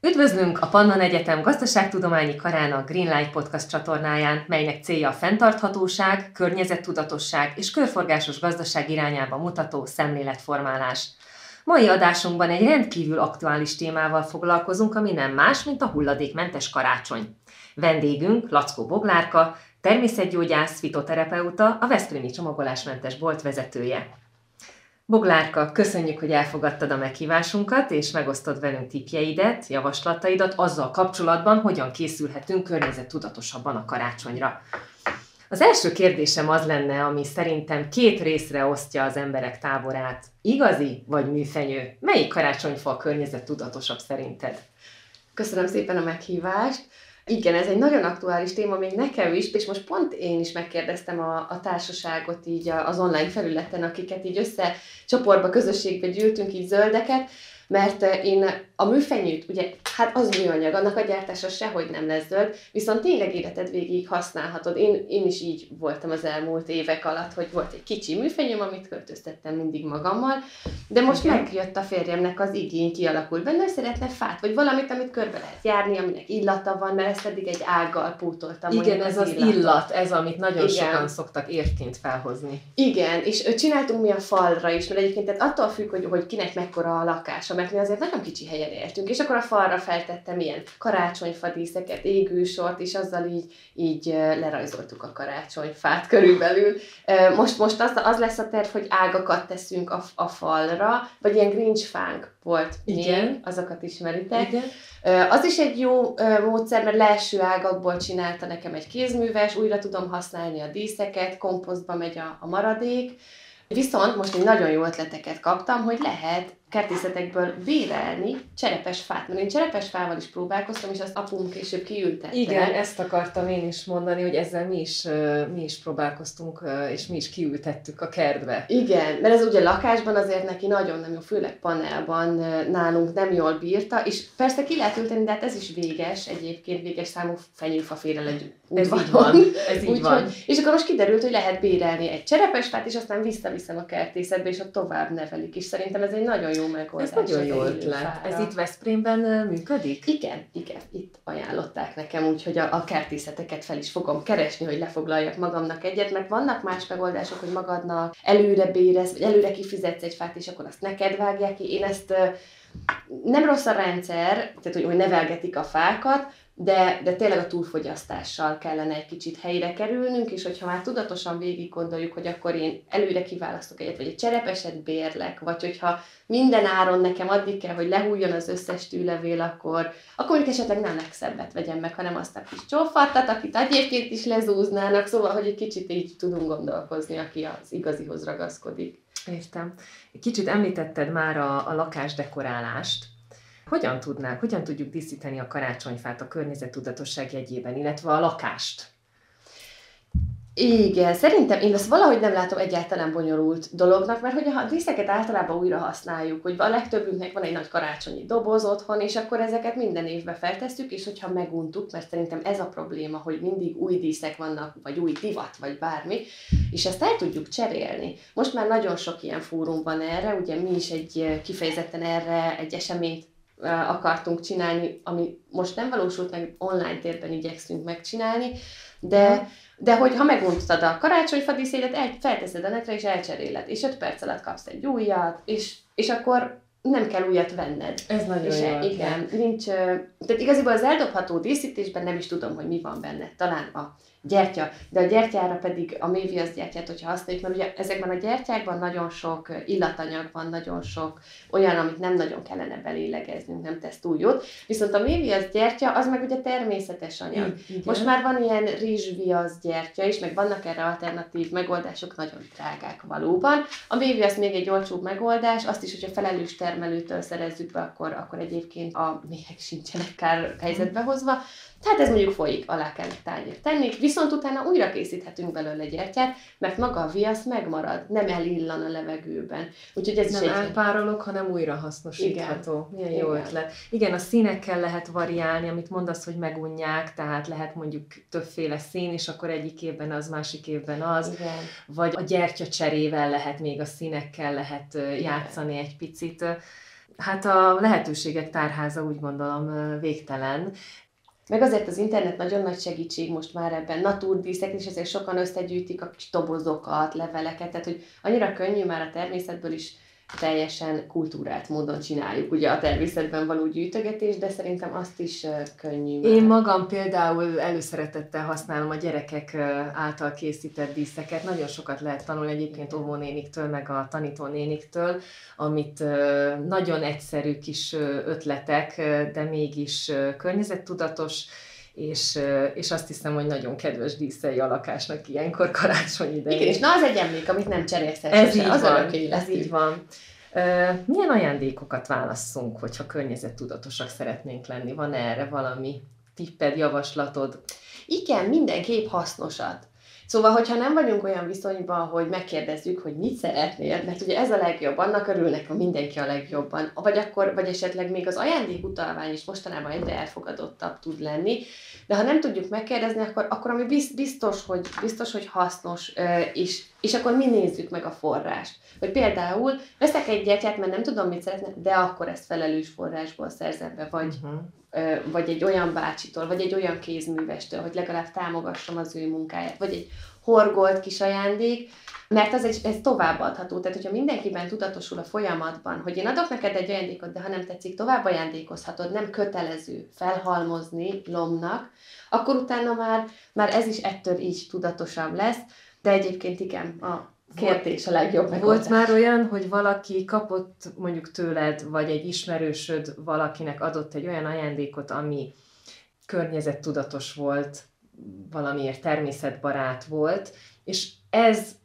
Üdvözlünk a Pannon Egyetem Gazdaságtudományi Karának Greenlight Podcast csatornáján, melynek célja a fenntarthatóság, környezettudatosság és körforgásos gazdaság irányába mutató szemléletformálás. Mai adásunkban egy rendkívül aktuális témával foglalkozunk, ami nem más, mint a hulladékmentes karácsony. Vendégünk Lackó Boglárka, természetgyógyász, fitoterapeuta, a Veszprémi csomagolásmentes bolt vezetője. Boglárka, köszönjük, hogy elfogadtad a meghívásunkat, és megosztod velünk tipjeidet, javaslataidat azzal kapcsolatban, hogyan készülhetünk környezettudatosabban a karácsonyra. Az első kérdésem az lenne, ami szerintem két részre osztja az emberek táborát. Igazi vagy műfenyő? Melyik karácsonyfa környezettudatosabb szerinted? Köszönöm szépen a meghívást. Igen, ez egy nagyon aktuális téma még nekem is, és most pont én is megkérdeztem a, a társaságot így az online felületen, akiket így össze csoportba, közösségbe gyűltünk, így zöldeket, mert én a műfenyőt, ugye, hát az műanyag, annak a gyártása sehogy nem lesz zöld, viszont tényleg életed végig használhatod. Én, én is így voltam az elmúlt évek alatt, hogy volt egy kicsi műfenyőm, amit költöztettem mindig magammal, de most Igen. megjött a férjemnek az igény, kialakult benne, hogy szeretne fát, vagy valamit, amit körbe lehet járni, aminek illata van, mert ezt eddig egy ággal pótoltam. Igen, ez az, az illat, ez, amit nagyon Igen. sokan szoktak érként felhozni. Igen, és csináltunk mi a falra is, mert egyébként tehát attól függ, hogy, hogy kinek mekkora a lakása, mert mi azért nagyon kicsi helyen éltünk, és akkor a falra feltettem ilyen karácsonyfadíszeket, égősort, és azzal így, így lerajzoltuk a karácsonyfát körülbelül. Most, most az, az lesz a terv, hogy ágakat teszünk a, a falra, vagy ilyen grinch fánk volt Igen. még, azokat ismeritek. Igen. Az is egy jó módszer, mert leeső ágakból csinálta nekem egy kézműves, újra tudom használni a díszeket, komposztba megy a, a maradék. Viszont most egy nagyon jó ötleteket kaptam, hogy lehet kertészetekből bérelni cserepes fát, mert én cserepes fával is próbálkoztam, és azt apum később kiültette. Igen, ezt akartam én is mondani, hogy ezzel mi is, mi is próbálkoztunk, és mi is kiültettük a kertbe. Igen, mert ez ugye lakásban azért neki nagyon nem jó, főleg panelban nálunk nem jól bírta, és persze ki lehet ülteni, de hát ez is véges, egyébként véges számú fenyőfa egy Ez így van, ez így van. Hogy, és akkor most kiderült, hogy lehet bérelni egy cserepes fát, és aztán visszaviszem a kertészetbe, és ott tovább nevelik, és szerintem ez egy nagyon jó megoldás. Ez nagyon jó ötlet. Ez itt Veszprémben működik? Igen, igen, itt ajánlották nekem, úgyhogy a, a kertészeteket fel is fogom keresni, hogy lefoglaljak magamnak egyet, mert vannak más megoldások, hogy magadnak előre bérez, vagy előre kifizetsz egy fát, és akkor azt neked vágják ki. Én ezt nem rossz a rendszer, tehát hogy, hogy nevelgetik a fákat, de, de tényleg a túlfogyasztással kellene egy kicsit helyre kerülnünk, és hogyha már tudatosan végig gondoljuk, hogy akkor én előre kiválasztok egyet, vagy egy cserepeset bérlek, vagy hogyha minden áron nekem addig kell, hogy lehújjon az összes tűlevél, akkor, akkor mondjuk esetleg nem legszebbet vegyem meg, hanem azt a kis csófattat, akit egyébként is lezúznának, szóval, hogy egy kicsit így tudunk gondolkozni, aki az igazihoz ragaszkodik. Értem. Kicsit említetted már a, a lakásdekorálást. Hogyan tudnánk, hogyan tudjuk díszíteni a karácsonyfát a környezettudatosság jegyében, illetve a lakást? Igen, szerintem én ezt valahogy nem látom egyáltalán bonyolult dolognak, mert hogy a díszeket általában újra használjuk, hogy a legtöbbünknek van egy nagy karácsonyi doboz otthon, és akkor ezeket minden évben feltesszük, és hogyha meguntuk, mert szerintem ez a probléma, hogy mindig új díszek vannak, vagy új divat, vagy bármi, és ezt el tudjuk cserélni. Most már nagyon sok ilyen fórum van erre, ugye mi is egy kifejezetten erre egy eseményt akartunk csinálni, ami most nem valósult meg, online térben igyekszünk megcsinálni, de, de hogy ha meguntad a karácsonyfadíszédet, el, felteszed a netre és elcseréled, és 5 perc alatt kapsz egy újat, és, és akkor nem kell újat venned. Ez nagyon és jó. Igen, nincs, tehát igaziból az eldobható díszítésben nem is tudom, hogy mi van benne. Talán a gyertya, de a gyertyára pedig a méviasz gyertyát, hogyha használjuk, mert ugye ezekben a gyertyákban nagyon sok illatanyag van, nagyon sok olyan, amit nem nagyon kellene belélegeznünk, nem tesz túl jót. Viszont a méviasz gyertya, az meg ugye természetes anyag. Igen. Most már van ilyen rizsviasz gyertya is, meg vannak erre alternatív megoldások, nagyon drágák valóban. A méviasz még egy olcsóbb megoldás, azt is, hogyha felelős termelőtől szerezzük be, akkor, akkor egyébként a méhek sincsenek kár helyzetbe hozva. Tehát ez mondjuk folyik, alá kell tányért tenni, viszont utána újra készíthetünk belőle gyertyát, mert maga a viasz megmarad, nem elillan a levegőben. Úgyhogy ez nem is elpárolog, hanem újra hasznosítható. Igen. Milyen jó Igen. ötlet. Igen, a színekkel lehet variálni, amit mondasz, hogy megunják, tehát lehet mondjuk többféle szín, és akkor egyik évben az, másik évben az. Igen. Vagy a gyertya cserével lehet még a színekkel lehet Igen. játszani egy picit Hát a lehetőségek tárháza úgy gondolom végtelen. Meg azért az internet nagyon nagy segítség most már ebben, natúrdíszek, és ezért sokan összegyűjtik a kis dobozokat, leveleket, tehát hogy annyira könnyű már a természetből is teljesen kultúrált módon csináljuk ugye a természetben való gyűjtögetés, de szerintem azt is könnyű. Már. Én magam például előszeretettel használom a gyerekek által készített díszeket. Nagyon sokat lehet tanulni egyébként óvónéniktől, meg a tanítónéniktől, amit nagyon egyszerű kis ötletek, de mégis környezettudatos, és, és azt hiszem, hogy nagyon kedves díszei a lakásnak ilyenkor karácsony idején. Igen, és na az egy emlék, amit nem cserélsz ez így az van, ez így van. Milyen ajándékokat válasszunk, hogyha környezettudatosak szeretnénk lenni? Van erre valami tipped, javaslatod? Igen, mindenképp hasznosat. Szóval, hogyha nem vagyunk olyan viszonyban, hogy megkérdezzük, hogy mit szeretnél, mert ugye ez a legjobb, annak örülnek, ha mindenki a legjobban, vagy akkor, vagy esetleg még az ajándékutalvány is mostanában egyre elfogadottabb tud lenni, de ha nem tudjuk megkérdezni, akkor, akkor ami biztos, hogy, biztos, hogy hasznos, és, és akkor mi nézzük meg a forrást. Vagy például veszek egy gyertyát, mert nem tudom, mit szeretne, de akkor ezt felelős forrásból szerzem be, vagy, uh-huh. Vagy egy olyan bácsitól, vagy egy olyan kézművestől, hogy legalább támogassam az ő munkáját, vagy egy horgolt kis ajándék, mert az egy, ez továbbadható. Tehát, hogyha mindenkiben tudatosul a folyamatban, hogy én adok neked egy ajándékot, de ha nem tetszik, tovább ajándékozhatod, nem kötelező felhalmozni lomnak, akkor utána már, már ez is ettől így tudatosabb lesz, de egyébként igen, a kérdés a legjobb megoldás. Volt már olyan, hogy valaki kapott mondjuk tőled, vagy egy ismerősöd valakinek adott egy olyan ajándékot, ami környezettudatos volt, valamiért természetbarát volt, és ez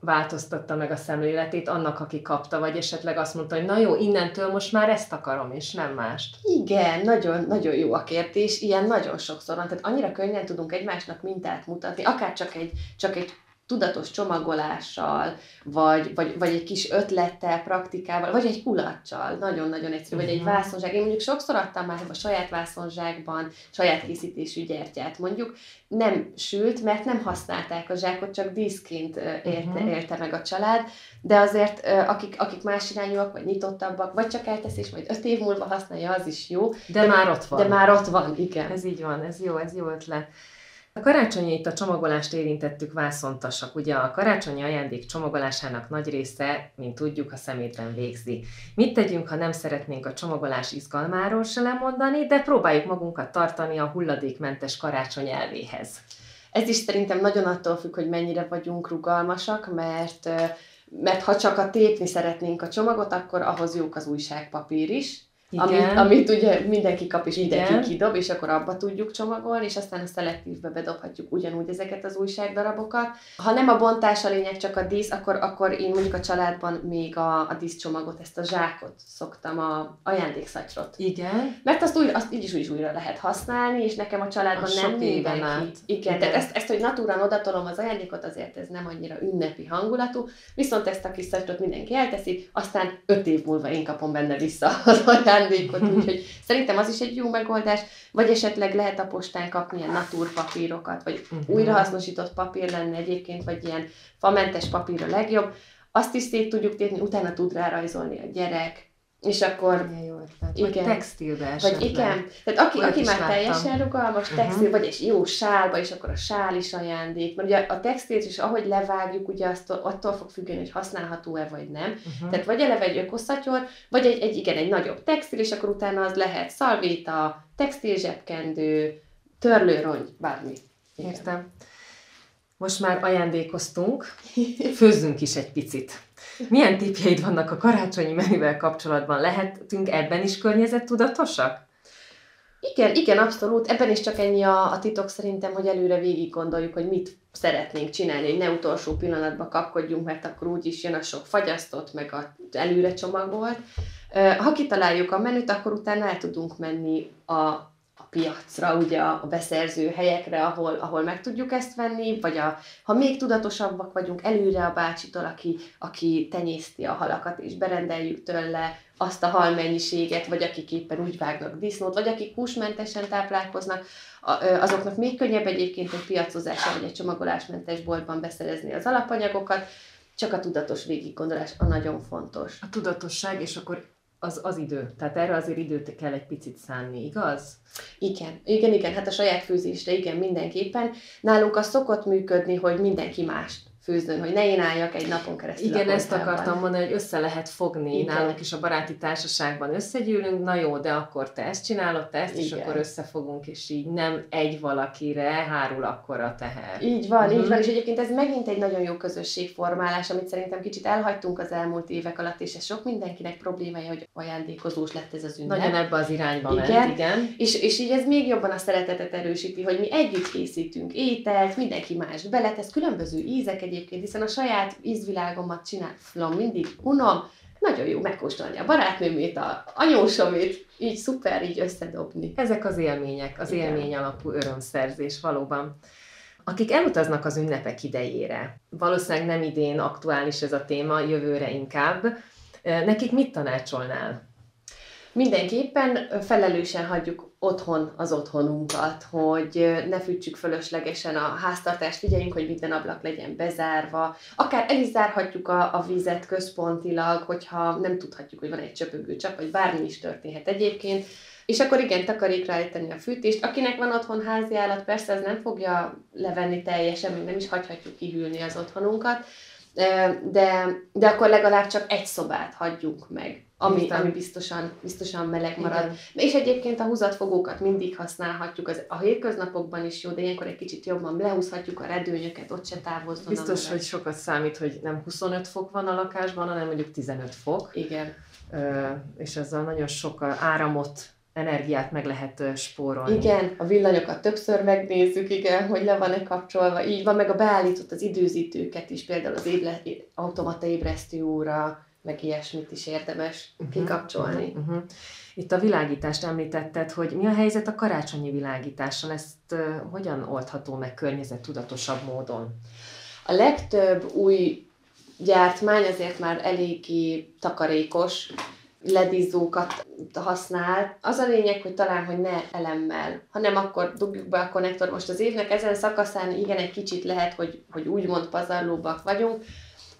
változtatta meg a szemléletét annak, aki kapta, vagy esetleg azt mondta, hogy na jó, innentől most már ezt akarom, és nem mást. Igen, nagyon, nagyon jó a kérdés, ilyen nagyon sokszor van, tehát annyira könnyen tudunk egymásnak mintát mutatni, akár csak egy, csak egy tudatos csomagolással, vagy, vagy, vagy egy kis ötlettel, praktikával, vagy egy kulacsal, nagyon-nagyon egyszerű, vagy egy mhm. vászonzsák. Én mondjuk sokszor adtam már a saját vászonzsákban saját készítésű gyertyát, mondjuk nem sült, mert nem használták a zsákot, csak díszként érte, uh-huh. érte meg a család, de azért akik, akik más irányúak, vagy nyitottabbak, vagy csak eltesz, és majd öt év múlva használja, az is jó. De, de már ott van. De már ott van, igen. Ez így van, ez jó, ez jó ötlet. A karácsonyi itt a csomagolást érintettük vászontasak. Ugye a karácsonyi ajándék csomagolásának nagy része, mint tudjuk, a szemétben végzi. Mit tegyünk, ha nem szeretnénk a csomagolás izgalmáról se lemondani, de próbáljuk magunkat tartani a hulladékmentes karácsony elvéhez? Ez is szerintem nagyon attól függ, hogy mennyire vagyunk rugalmasak, mert mert ha csak a tépni szeretnénk a csomagot, akkor ahhoz jók az újságpapír is, igen. Amit, amit ugye mindenki kap és mindenki Igen. kidob, és akkor abba tudjuk csomagolni, és aztán a szelektívbe bedobhatjuk ugyanúgy ezeket az újságdarabokat. Ha nem a bontás a lényeg, csak a dísz, akkor, akkor én mondjuk a családban még a, a díszcsomagot, ezt a zsákot szoktam, a ajándékszatyrot. Igen. Mert azt, úgy, azt így is úgy is újra lehet használni, és nekem a családban a nem mindenki. Át. Igen, Igen, tehát ezt, ezt, hogy natúrán odatolom az ajándékot, azért ez nem annyira ünnepi hangulatú, viszont ezt a kis szatyrot mindenki elteszi, aztán öt év múlva én kapom benne vissza az ajándékot ajándékot, úgyhogy szerintem az is egy jó megoldás, vagy esetleg lehet a postán kapni ilyen naturpapírokat, vagy uh-huh. újrahasznosított papír lenne egyébként, vagy ilyen famentes papír a legjobb. Azt is szét tudjuk tépni, utána tud rárajzolni a gyerek, és akkor... Igen, jó ötlet. Igen. Vagy textilbe esetleg. Vagy igen. Tehát aki, aki már láttam. teljesen rugalmas, textil, uh-huh. vagy egy jó sálba, és akkor a sál is ajándék. Mert ugye a textilt is, ahogy levágjuk, ugye azt, attól fog függeni, hogy használható-e vagy nem. Uh-huh. Tehát vagy eleve egy ökoszatyor, vagy egy, egy, igen, egy nagyobb textil, és akkor utána az lehet szalvéta, textil zsebkendő, törlőrongy, bármi. Igen. Értem. Most már ajándékoztunk, főzzünk is egy picit. Milyen tipjeid vannak a karácsonyi menüvel kapcsolatban? Lehetünk ebben is környezettudatosak? Igen, igen, abszolút. Ebben is csak ennyi a, a titok szerintem, hogy előre végig gondoljuk, hogy mit szeretnénk csinálni, hogy ne utolsó pillanatban kapkodjunk, mert akkor úgyis jön a sok fagyasztott, meg a előre csomagolt. Ha kitaláljuk a menüt, akkor utána el tudunk menni a piacra, ugye a beszerző helyekre, ahol, ahol meg tudjuk ezt venni, vagy a, ha még tudatosabbak vagyunk, előre a bácsitól, aki, aki tenyészti a halakat, és berendeljük tőle azt a halmennyiséget, vagy akik éppen úgy vágnak disznót, vagy akik húsmentesen táplálkoznak, azoknak még könnyebb egyébként egy piacozásra, vagy egy csomagolásmentes boltban beszerezni az alapanyagokat, csak a tudatos végiggondolás a nagyon fontos. A tudatosság, és akkor az, az idő. Tehát erre azért időt kell egy picit szánni, igaz? Igen, igen, igen, hát a saját főzésre igen, mindenképpen. Nálunk az szokott működni, hogy mindenki mást főznön, hogy ne én álljak egy napon keresztül. Igen, ezt akartam mondani, hogy össze lehet fogni. Igen. Nálunk is a baráti társaságban összegyűlünk, na jó, de akkor te ezt csinálod, te ezt, Igen. és akkor összefogunk, és így nem egy valakire hárul akkor a teher. Így van, uh-huh. így van, és egyébként ez megint egy nagyon jó közösségformálás, amit szerintem kicsit elhagytunk az elmúlt évek alatt, és ez sok mindenkinek problémája, hogy ajándékozós lett ez az ünnep. Nagyon ebbe az irányba igen. ment, igen. És, és így ez még jobban a szeretetet erősíti, hogy mi együtt készítünk ételt, mindenki más beletesz, különböző ízek egyébként, hiszen a saját ízvilágomat csinálom mindig, unom, nagyon jó megkóstolni a barátnőmét, a anyósomét, így szuper így összedobni. Ezek az élmények, az Igen. élmény alapú örömszerzés valóban. Akik elutaznak az ünnepek idejére, valószínűleg nem idén aktuális ez a téma, jövőre inkább, nekik mit tanácsolnál? Mindenképpen felelősen hagyjuk otthon az otthonunkat, hogy ne fűtsük fölöslegesen a háztartást, figyeljünk, hogy minden ablak legyen bezárva, akár el is zárhatjuk a, a vizet központilag, hogyha nem tudhatjuk, hogy van egy csöpögő csap, vagy bármi is történhet egyébként, és akkor igen, takarékra állítani a fűtést. Akinek van otthon házi állat, persze ez nem fogja levenni teljesen, még nem is hagyhatjuk kihűlni az otthonunkat, de, de akkor legalább csak egy szobát hagyjuk meg ami, ami biztosan, biztosan meleg marad. Igen. És egyébként a húzatfogókat mindig használhatjuk, az, a hétköznapokban is jó, de ilyenkor egy kicsit jobban lehúzhatjuk a redőnyöket, ott se távozzon. Biztos, hogy sokat számít, hogy nem 25 fok van a lakásban, hanem mondjuk 15 fok. Igen. Ö, és ezzel nagyon sok áramot energiát meg lehet spórolni. Igen, a villanyokat többször megnézzük, igen, hogy le van-e kapcsolva. Így van, meg a beállított az időzítőket is, például az éble, automata ébresztő óra, meg ilyesmit is érdemes uh-huh, kikapcsolni. Uh-huh, uh-huh. Itt a világítást említetted, hogy mi a helyzet a karácsonyi világítással, ezt uh, hogyan oldható meg környezettudatosabb módon? A legtöbb új gyártmány azért már eléggé takarékos, ledízókat használ. Az a lényeg, hogy talán, hogy ne elemmel, hanem akkor dugjuk be a konnektor. Most az évnek ezen szakaszán igen, egy kicsit lehet, hogy, hogy úgymond pazarlóbbak vagyunk,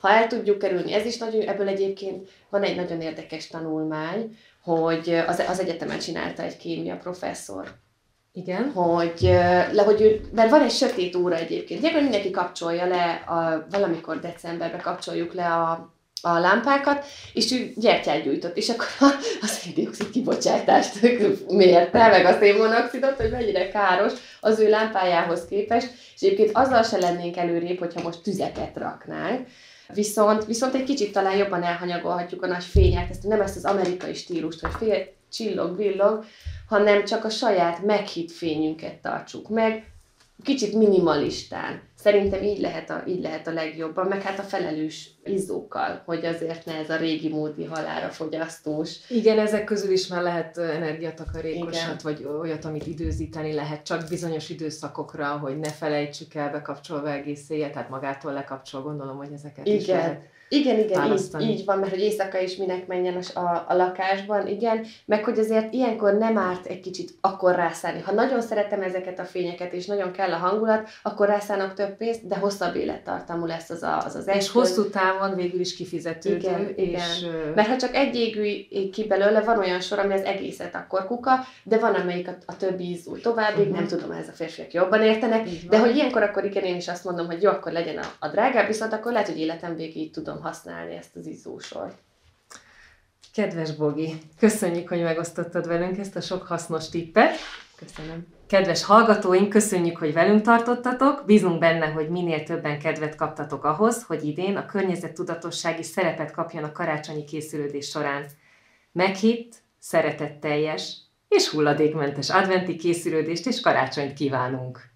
ha el tudjuk kerülni, ez is nagyon, ebből egyébként van egy nagyon érdekes tanulmány, hogy az, az egyetemen csinálta egy kémia professzor. Igen. Hogy, le, hogy ő, mert van egy sötét óra egyébként. Gyakran mindenki kapcsolja le, a, valamikor decemberben kapcsoljuk le a, a lámpákat, és ő gyertyát gyújtott, és akkor a széndiokszid kibocsátást mérte, meg a szénmonoxidot, hogy mennyire káros az ő lámpájához képest, és egyébként azzal se lennénk előrébb, hogyha most tüzeket raknánk, Viszont, viszont egy kicsit talán jobban elhanyagolhatjuk a nagy fények, ezt nem ezt az amerikai stílust, hogy fél csillog, villog, hanem csak a saját meghitt fényünket tartsuk meg, kicsit minimalistán. Szerintem így lehet, a, így lehet a legjobban, meg hát a felelős izzókkal, hogy azért ne ez a régi módi halára fogyasztós. Igen, ezek közül is már lehet energiatakarékosat, vagy olyat, amit időzíteni lehet, csak bizonyos időszakokra, hogy ne felejtsük el bekapcsolva egész éjjel, tehát magától lekapcsol, gondolom, hogy ezeket Igen. is lehet igen, igen, így, így van, mert hogy éjszaka is minek menjen a, a, lakásban, igen, meg hogy azért ilyenkor nem árt egy kicsit akkor rászállni. Ha nagyon szeretem ezeket a fényeket, és nagyon kell a hangulat, akkor rászállnak több pénzt, de hosszabb élettartamú lesz az a, az, az És hosszú távon végül is kifizetődő. Igen, és... igen. Mert ha csak egy égű ki belőle, van olyan sor, ami az egészet akkor kuka, de van amelyik a, a többi ízú továbbig, uh-huh. nem tudom, ez a férfiak jobban értenek, de hogy ilyenkor akkor igen, én is azt mondom, hogy jó, akkor legyen a, a drágább, viszont akkor lehet, hogy életem végig használni ezt az izzósort. Kedves Bogi, köszönjük, hogy megosztottad velünk ezt a sok hasznos tippet. Köszönöm. Kedves hallgatóink, köszönjük, hogy velünk tartottatok. Bízunk benne, hogy minél többen kedvet kaptatok ahhoz, hogy idén a környezettudatosság is szerepet kapjon a karácsonyi készülődés során. Meghitt, szeretetteljes és hulladékmentes adventi készülődést és karácsonyt kívánunk!